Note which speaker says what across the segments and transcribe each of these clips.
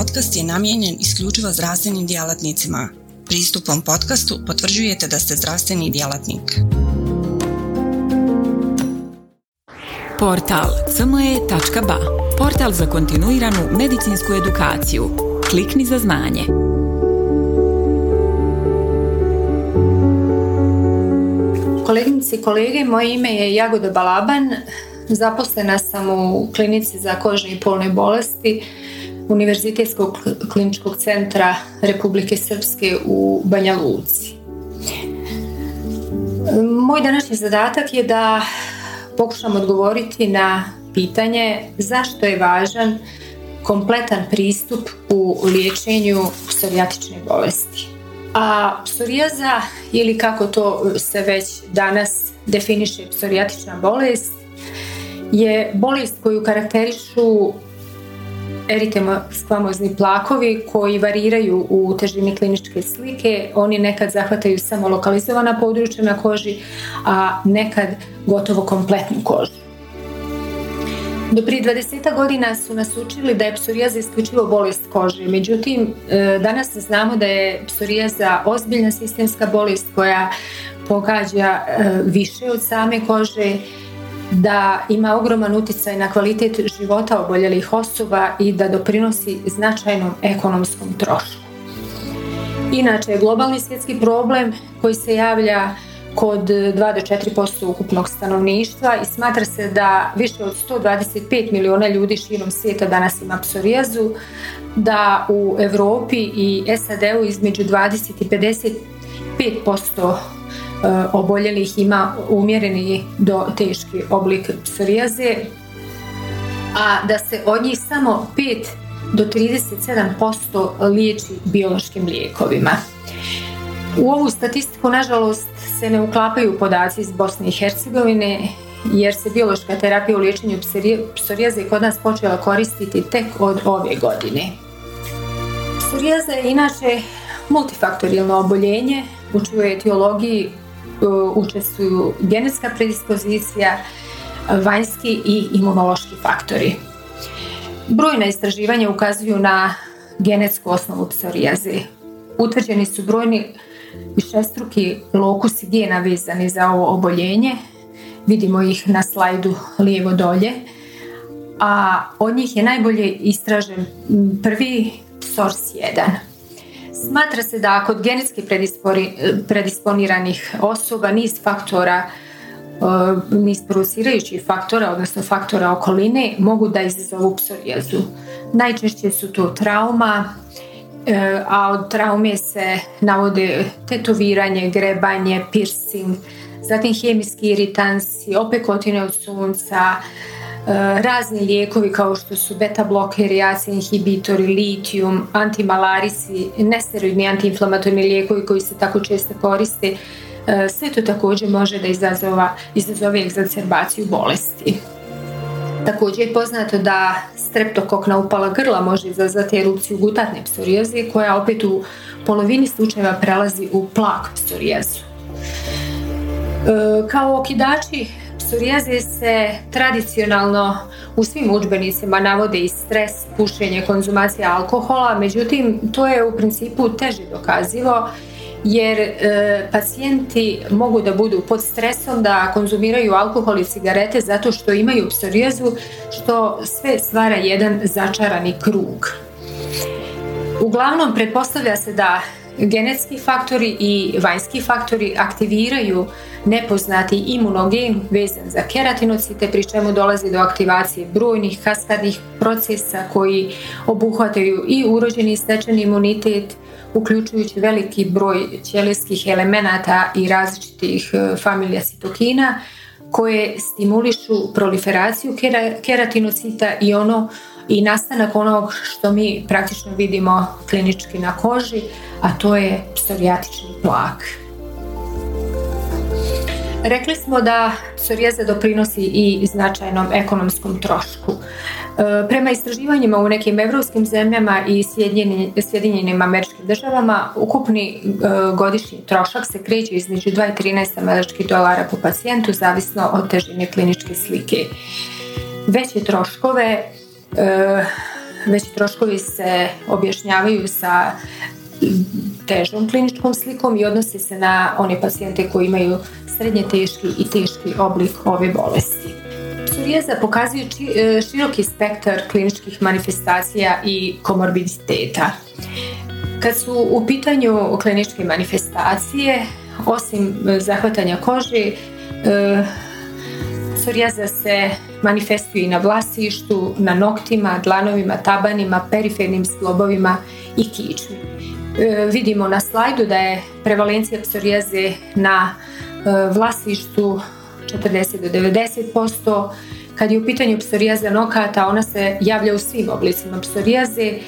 Speaker 1: podcast je namijenjen isključivo zdravstvenim djelatnicima. Pristupom podcastu potvrđujete da ste zdravstveni djelatnik.
Speaker 2: Portal cme.ba Portal za kontinuiranu medicinsku edukaciju. Klikni za znanje.
Speaker 3: Koleginice i kolege, moje ime je Jagoda Balaban. Zaposlena sam u klinici za kožne i polne bolesti Univerzitetskog kliničkog centra Republike Srpske u Banja Luci. Moj današnji zadatak je da pokušam odgovoriti na pitanje zašto je važan kompletan pristup u liječenju psorijatične bolesti. A psorijaza ili kako to se već danas definiše psorijatična bolest je bolest koju karakterišu eritemaskvamozni plakovi koji variraju u težini kliničke slike. Oni nekad zahvataju samo lokalizovana područja na koži, a nekad gotovo kompletnu kožu. Do prije 20 godina su nas učili da je psorijaza isključivo bolest kože. Međutim, e, danas znamo da je psorijaza ozbiljna sistemska bolest koja pogađa e, više od same kože da ima ogroman utjecaj na kvalitet života oboljelih osoba i da doprinosi značajnom ekonomskom trošku. Inače, globalni svjetski problem koji se javlja kod 2 do 4% ukupnog stanovništva i smatra se da više od 125 miliona ljudi širom svijeta danas ima psorijazu, da u Europi i SAD-u između 20 i 55% Eh, oboljelih ima umjereni do teški oblik psorijaze, a da se od njih samo 5 do 37% liječi biološkim lijekovima. U ovu statistiku, nažalost, se ne uklapaju podaci iz Bosne i Hercegovine, jer se biološka terapija u liječenju psorijaze kod nas počela koristiti tek od ove godine. Psorijaza je inače multifaktorijalno oboljenje, u čujoj etiologiji učestvuju genetska predispozicija, vanjski i imunološki faktori. Brojna istraživanja ukazuju na genetsku osnovu psorijaze. Utvrđeni su brojni višestruki lokusi gena vezani za ovo oboljenje. Vidimo ih na slajdu lijevo dolje. A od njih je najbolje istražen prvi SORS1. Smatra se da kod genetski predisponiranih osoba niz faktora e, niz producirajućih faktora, odnosno faktora okoline, mogu da izazovu psorijazu. Najčešće su to trauma, e, a od traume se navode tetoviranje, grebanje, piercing, zatim hemijski iritansi, opekotine od sunca, E, razni lijekovi kao što su beta blokeri, AC inhibitori, litijum, antimalarisi, nesteroidni antiinflamatorni lijekovi koji se tako često koriste, e, sve to također može da izazova, izazove egzacerbaciju bolesti. Također je poznato da streptokokna upala grla može izazvati erupciju gutatne psorijaze koja opet u polovini slučajeva prelazi u plak psorijazu. E, kao okidači psorijaze se tradicionalno u svim udžbenicima navode i stres, pušenje, konzumacija alkohola, međutim to je u principu teže dokazivo jer e, pacijenti mogu da budu pod stresom da konzumiraju alkohol i cigarete zato što imaju psorijazu što sve stvara jedan začarani krug. Uglavnom pretpostavlja se da genetski faktori i vanjski faktori aktiviraju nepoznati imunogen vezan za keratinocite pri čemu dolazi do aktivacije brojnih kaskadnih procesa koji obuhvataju i urođeni stečeni imunitet uključujući veliki broj ćelijskih elemenata i različitih e, familija citokina koje stimulišu proliferaciju keratinocita i ono i nastanak onog što mi praktično vidimo klinički na koži, a to je psorijatični plak. Rekli smo da psorijaza doprinosi i značajnom ekonomskom trošku. E, prema istraživanjima u nekim evropskim zemljama i Sjedinjenim američkim državama ukupni e, godišnji trošak se kreće između 2 i 13 američkih dolara po pacijentu zavisno od težine kliničke slike. Veće troškove veći troškovi se objašnjavaju sa težom kliničkom slikom i odnosi se na one pacijente koji imaju srednje teški i teški oblik ove bolesti. Psorijaza pokazuje e, široki spektar kliničkih manifestacija i komorbiditeta. Kad su u pitanju kliničke manifestacije, osim zahvatanja kože, psorijaza se manifestuje i na vlasištu, na noktima, dlanovima, tabanima, perifernim slobovima i kičmi. E, vidimo na slajdu da je prevalencija psorijaze na e, vlasištu 40 do 90%. Kad je u pitanju psorijaza nokata, ona se javlja u svim oblicima psorijaze, e,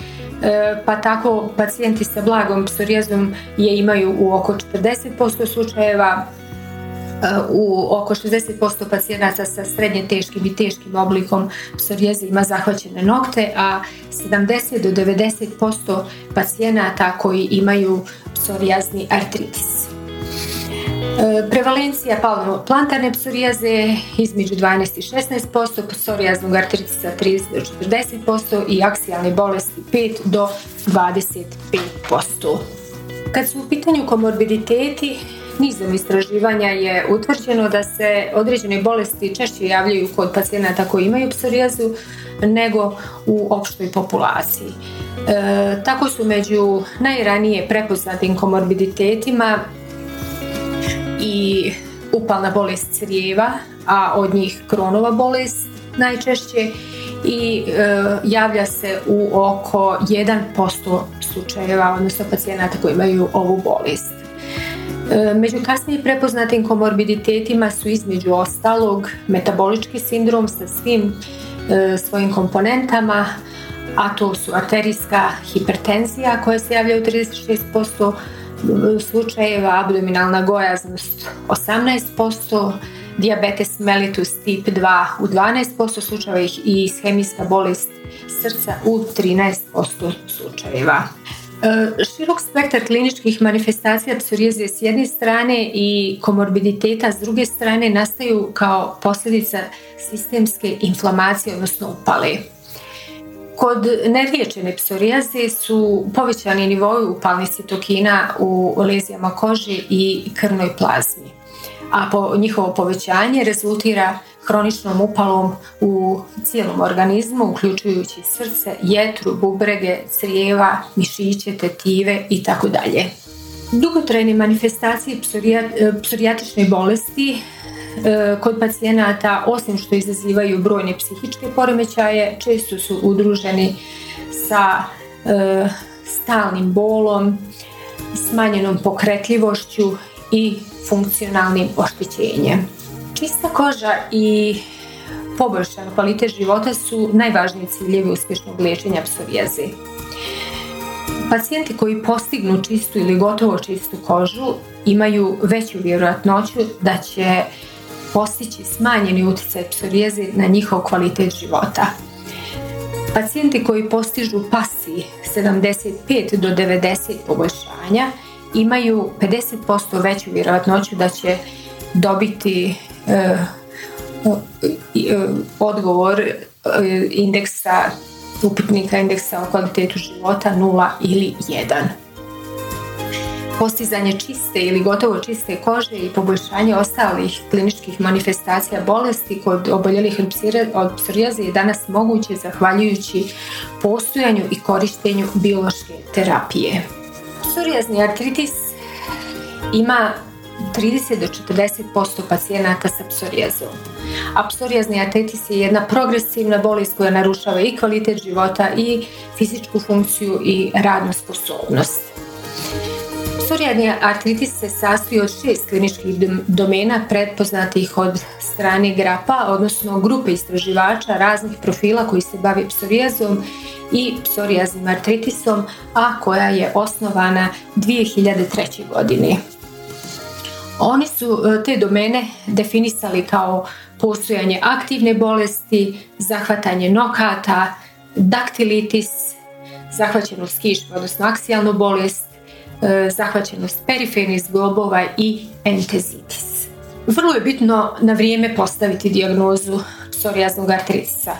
Speaker 3: pa tako pacijenti sa blagom psorijazom je imaju u oko 40% slučajeva, u oko 60% pacijenata sa srednje teškim i teškim oblikom psorijeze ima zahvaćene nokte, a 70 do 90% pacijenata koji imaju psorijazni artritis. E, prevalencija palmo-plantarne psorijaze između 12 i 16%, psorijaznog artritisa 30 do 40% i aksijalne bolesti 5 do 25%. Kad su u pitanju komorbiditeti, nizom istraživanja je utvrđeno da se određene bolesti češće javljaju kod pacijenata koji imaju psorijazu nego u opštoj populaciji. E, tako su među najranije prepoznatim komorbiditetima i upalna bolest crijeva, a od njih kronova bolest najčešće i e, javlja se u oko 1% slučajeva, odnosno pacijenata koji imaju ovu bolest. E, među kasnije prepoznatim komorbiditetima su između ostalog metabolički sindrom sa svim e, svojim komponentama, a to su arterijska hipertenzija koja se javlja u 36% slučajeva, abdominalna gojaznost 18%, diabetes mellitus tip 2 u 12% slučajeva i ishemijska bolest srca u 13% slučajeva. E, širok spektar kliničkih manifestacija psorijaze s jedne strane i komorbiditeta s druge strane nastaju kao posljedica sistemske inflamacije, odnosno upale. Kod neriječene psorijaze su povećani nivoi upalnih citokina u lezijama kože i krvnoj plazmi, a po njihovo povećanje rezultira hroničnom upalom u cijelom organizmu, uključujući srce, jetru, bubrege, crijeva, mišiće, tetive i tako dalje. Dugotrajne manifestacije psorijatične bolesti e, kod pacijenata, osim što izazivaju brojne psihičke poremećaje, često su udruženi sa e, stalnim bolom, smanjenom pokretljivošću i funkcionalnim oštećenjem. Čista koža i poboljšan kvalitet života su najvažniji ciljevi uspješnog liječenja psorijaze. Pacijenti koji postignu čistu ili gotovo čistu kožu imaju veću vjerojatnoću da će postići smanjeni utjecaj psorijaze na njihov kvalitet života. Pacijenti koji postižu pasi 75 do 90 poboljšanja imaju 50% veću vjerojatnoću da će dobiti odgovor e, indeksa upitnika indeksa o kvalitetu života 0 ili 1. Postizanje čiste ili gotovo čiste kože i poboljšanje ostalih kliničkih manifestacija bolesti kod oboljelih od psorijaze je danas moguće zahvaljujući postojanju i korištenju biološke terapije. Psorijazni artritis ima 30 do 40% pacijenata sa psorijazom. A psorijazni artritis je jedna progresivna bolest koja narušava i kvalitet života i fizičku funkciju i radnu sposobnost. Psorijazni artritis se sastoji od šest kliničkih domena pretpoznatih od strane grapa, odnosno grupe istraživača raznih profila koji se bavi psorijazom i psorijaznim artritisom, a koja je osnovana 2003. godine. Oni su e, te domene definisali kao postojanje aktivne bolesti, zahvatanje nokata, daktilitis, zahvaćenost kišma, odnosno aksijalnu bolest, e, zahvaćenost perifernih zglobova i entezitis. Vrlo je bitno na vrijeme postaviti dijagnozu psorijaznog artritisa.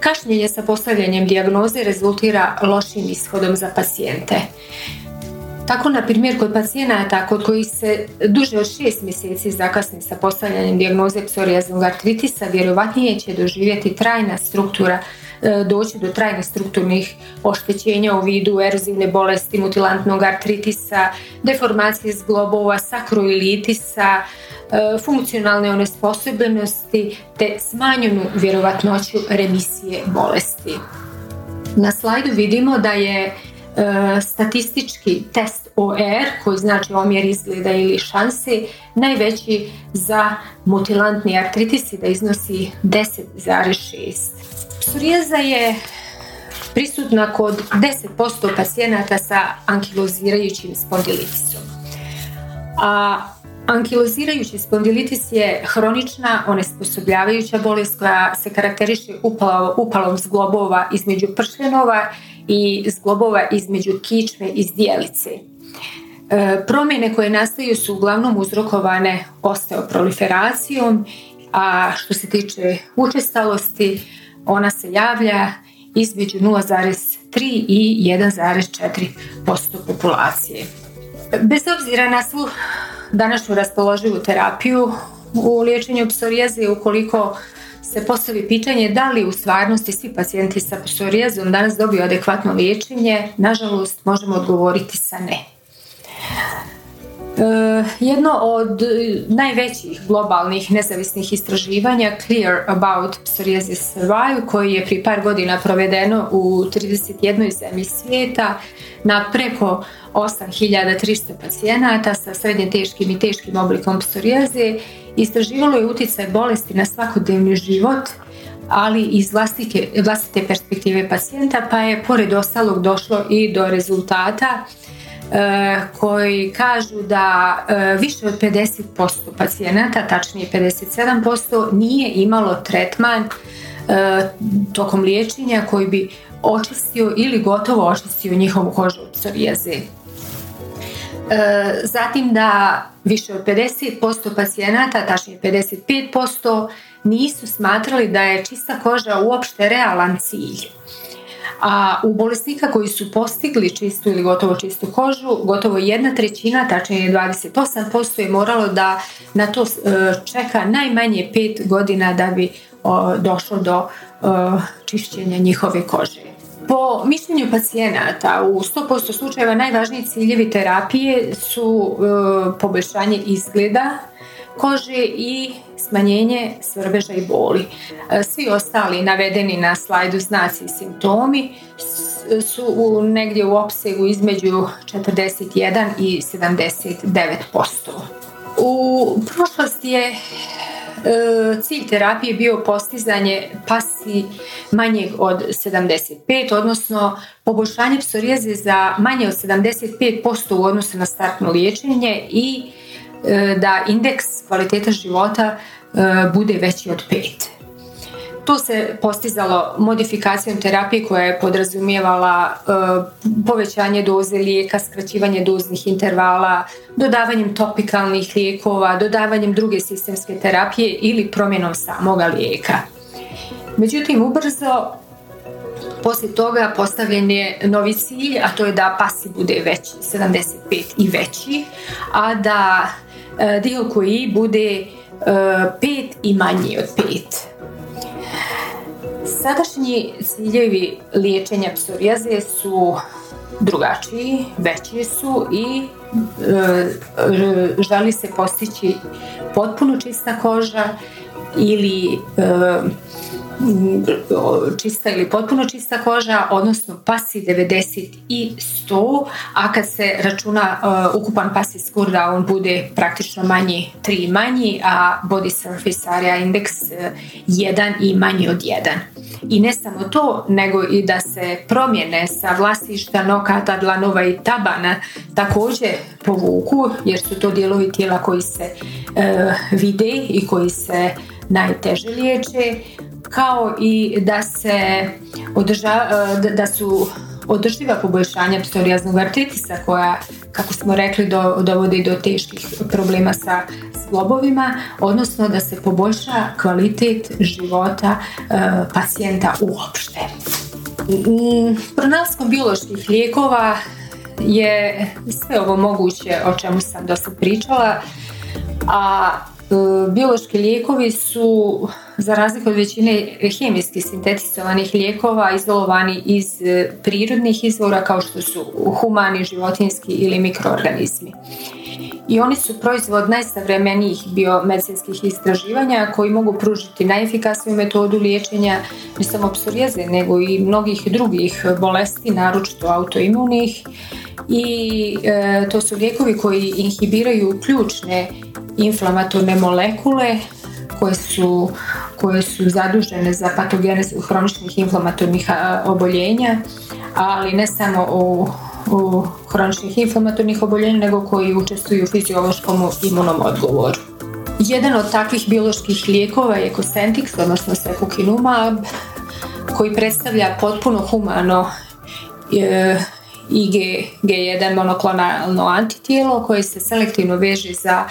Speaker 3: Kašnjenje sa postavljanjem dijagnoze rezultira lošim ishodom za pacijente. Tako, na primjer, kod pacijenata kod kojih se duže od šest mjeseci zakasni sa postavljanjem dijagnoze psorijaznog artritisa, vjerovatnije će doživjeti trajna struktura e, doći do trajnih strukturnih oštećenja u vidu erozivne bolesti, mutilantnog artritisa, deformacije zglobova, sakroilitisa, e, funkcionalne onesposobljenosti te smanjenu vjerovatnoću remisije bolesti. Na slajdu vidimo da je statistički test OR, koji znači omjer izgleda ili šanse, najveći za mutilantni artritis da iznosi 10,6. Psorijaza je prisutna kod 10% pacijenata sa ankilozirajućim spondilitisom. A Ankilozirajući spondilitis je hronična, onesposobljavajuća bolest koja se karakteriše upalom zglobova između pršljenova i zglobova između kičme i zdjelice. E, promjene koje nastaju su uglavnom uzrokovane osteoproliferacijom, a što se tiče učestalosti, ona se javlja između 0,3 i 1,4% populacije. Bez obzira na svu današnju raspoloživu terapiju u liječenju psorijaze, ukoliko se postavi pitanje da li u stvarnosti svi pacijenti sa psorijazom danas dobiju adekvatno liječenje, nažalost možemo odgovoriti sa ne. E, jedno od najvećih globalnih nezavisnih istraživanja Clear About Psoriasis Survive koji je pri par godina provedeno u 31. zemlji svijeta na preko 8300 pacijenata sa srednje teškim i teškim oblikom psorijaze istraživalo je utjecaj bolesti na svakodnevni život ali iz vlastite, vlastite perspektive pacijenta pa je pored ostalog došlo i do rezultata e, koji kažu da e, više od 50% pacijenata, tačnije 57%, nije imalo tretman e, tokom liječenja koji bi očistio ili gotovo očistio njihovu kožu od psorijaze. Zatim da više od 50% pacijenata, tačnije 55%, nisu smatrali da je čista koža uopšte realan cilj. A u bolesnika koji su postigli čistu ili gotovo čistu kožu, gotovo jedna trećina, tačnije 28% je moralo da na to e, čeka najmanje 5 godina da bi došlo do e, čišćenja njihove kože. Po mišljenju pacijenata u 100% slučajeva najvažniji ciljevi terapije su e, poboljšanje izgleda kože i smanjenje svrbeža i boli. E, svi ostali navedeni na slajdu znaci i simptomi su u, negdje u opsegu između 41 i 79%. U prošlosti je E, cilj terapije bio postizanje pasi manjeg od 75, odnosno poboljšanje psorijaze za manje od 75% u odnosu na startno liječenje i e, da indeks kvaliteta života bude veći od 5. To se postizalo modifikacijom terapije koja je podrazumijevala e, povećanje doze lijeka, skraćivanje doznih intervala, dodavanjem topikalnih lijekova, dodavanjem druge sistemske terapije ili promjenom samoga lijeka. Međutim, ubrzo poslije toga postavljen je novi cilj, a to je da pasi bude veći, 75 i veći, a da e, dio koji bude 5 e, i manji od 5. Sadašnji ciljevi liječenja psorijaze su drugačiji, veći su i e, želi se postići potpuno čista koža ili e, čista ili potpuno čista koža, odnosno pasi 90 i 100, a kad se računa uh, ukupan pasi skur da on bude praktično manji 3 manji, a body surface area index 1 uh, i manji od 1. I ne samo to, nego i da se promjene sa vlasišta, nokata, dlanova i tabana također povuku, jer su to dijelovi tijela koji se uh, vide i koji se najteže liječe, kao i da se održa, da su održiva poboljšanja psorijaznog artritisa koja kako smo rekli, do, dovodi do teških problema sa zglobovima, odnosno da se poboljša kvalitet života e, pacijenta uopšte. Pronalaskom bioloških lijekova je sve ovo moguće o čemu sam dosta pričala, a biološki lijekovi su za razliku od većine hemijski sintetizovanih lijekova izolovani iz e, prirodnih izvora kao što su humani, životinski ili mikroorganizmi. I oni su proizvod najsavremenijih biomedicinskih istraživanja koji mogu pružiti najefikasniju metodu liječenja ne samo psorijaze nego i mnogih drugih bolesti, naročito autoimunih. I e, to su lijekovi koji inhibiraju ključne inflamatorne molekule koje su, koje su zadužene za patogene hroničnih inflamatornih oboljenja, ali ne samo u, u hroničnih inflamatornih oboljenja, nego koji učestvuju u fiziološkom imunom odgovoru. Jedan od takvih bioloških lijekova je Cosentyx, odnosno Secukinumab, koji predstavlja potpuno humano e, IG, G1 monoklonalno antitijelo koje se selektivno veže za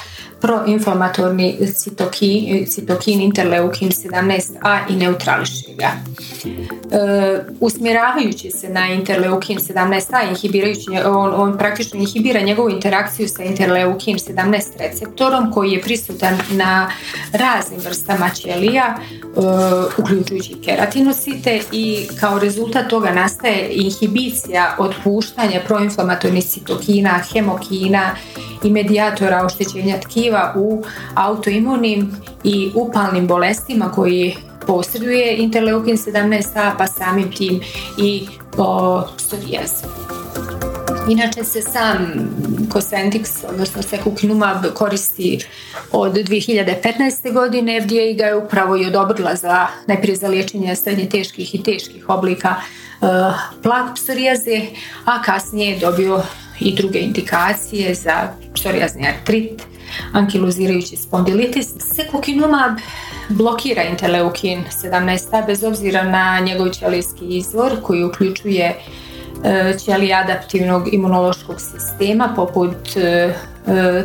Speaker 3: proinflamatorni citokin, citokin interleukin 17a i neutrališe ga. E, usmjeravajući se na interleukin 17a, inhibirajući, on, on praktično inhibira njegovu interakciju sa interleukin 17 receptorom koji je prisutan na raznim vrstama ćelija, e, uključujući keratinosite i kao rezultat toga nastaje inhibicija otpuštanja proinflamatornih citokina, hemokina i medijatora oštećenja tkiva u autoimunim i upalnim bolestima koji posreduje interleukin 17a pa samim tim i psorijaz. Inače se sam Cosentix, odnosno Secukinumab koristi od 2015. godine. FDA ga je upravo i odobrila za, najprije za liječenje srednje teških i teških oblika uh, plak psorijaze, a kasnije je dobio i druge indikacije za psorijazni artrit, ankilozirajući spondilitis. Secukinumab blokira interleukin 17a bez obzira na njegov ćelijski izvor koji uključuje e, ćelije adaptivnog imunološkog sistema poput e,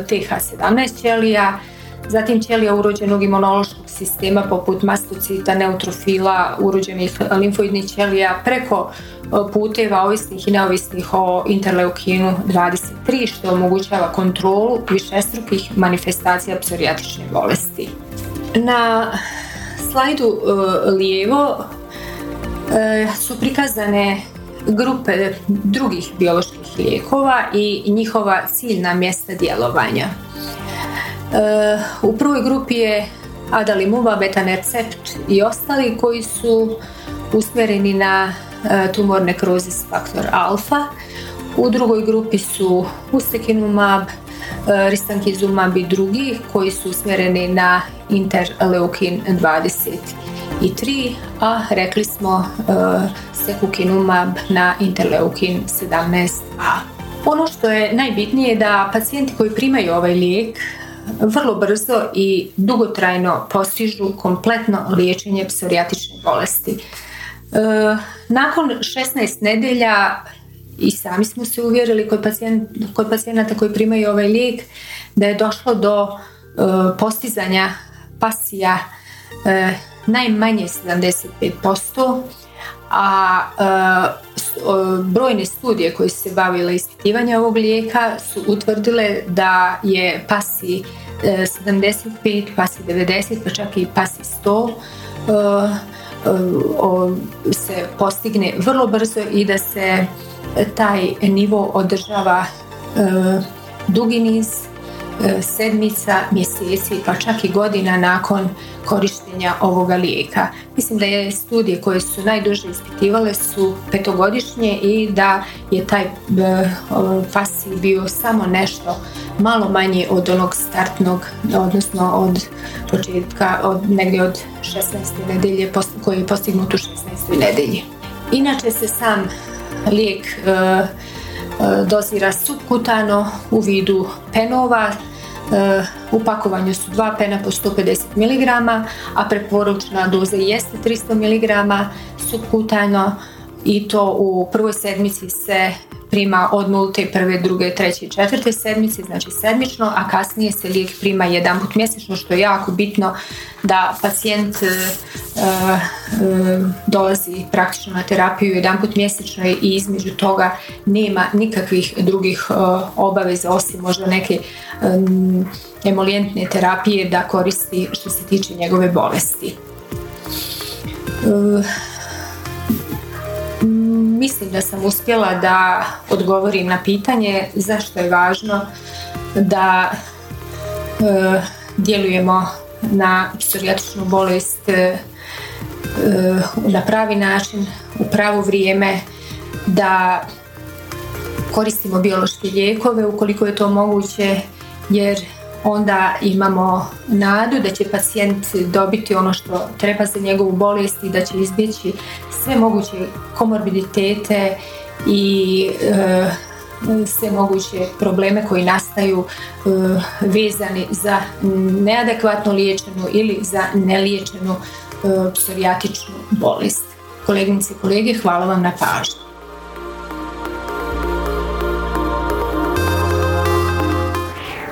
Speaker 3: TH17 ćelija, zatim ćelija urođenog imunološkog sistema poput mastocita, neutrofila, urođenih limfoidnih ćelija preko puteva ovisnih i neovisnih o interleukinu 23 što omogućava kontrolu višestrukih manifestacija psorijatične bolesti. Na slajdu lijevo su prikazane grupe drugih bioloških lijekova i njihova ciljna mjesta djelovanja. Uh, u prvoj grupi je adalimumab, betanercept i ostali koji su usmjereni na tumor nekrozis faktor alfa. U drugoj grupi su ustekinumab, E, ristankizumab i drugi koji su usmjereni na interleukin 23, a rekli smo e, sekukinumab na interleukin 17a. Ono što je najbitnije je da pacijenti koji primaju ovaj lijek vrlo brzo i dugotrajno postižu kompletno liječenje psorijatične bolesti. E, nakon 16 nedelja i sami smo se uvjerili kod, pacijent, kod pacijenata koji primaju ovaj lijek da je došlo do uh, postizanja pasija najmanje 75%, a uh, brojne studije koje se bavile ispitivanja ovog lijeka su utvrdile da je pasi 75, pasi 90, pa čak i pasi 100 se postigne vrlo brzo i da se taj nivo održava e, dugi niz e, sedmica, mjeseci pa čak i godina nakon korištenja ovoga lijeka. Mislim da je studije koje su najduže ispitivale su petogodišnje i da je taj e, fasi bio samo nešto malo manje od onog startnog, odnosno od početka, od negdje od 16. nedelje koji je postignut u 16. nedelji. Inače se sam lijek e, e, dozira subkutano u vidu penova. E, u pakovanju su dva pena po 150 mg, a preporučna doza jeste 300 mg subkutano i to u prvoj sedmici se prima od nulte, prve, druge, treće i četvrte sedmice, znači sedmično, a kasnije se lijek prima jedan put mjesečno, što je jako bitno da pacijent e, e, dolazi praktično na terapiju jedan put mjesečno i između toga nema nikakvih drugih e, obaveza osim možda neke emolijentne terapije da koristi što se tiče njegove bolesti. Mislim da sam uspjela da odgovorim na pitanje zašto je važno da e, djelujemo na psorijatričnu bolest e, na pravi način, u pravo vrijeme, da koristimo biološke lijekove ukoliko je to moguće jer onda imamo nadu da će pacijent dobiti ono što treba za njegovu bolest i da će izbjeći sve moguće komorbiditete i e, sve moguće probleme koji nastaju e, vezani za neadekvatno liječenu ili za neliječenu e, psorijatičnu bolest. Koleginice i kolege, hvala vam na pažnju.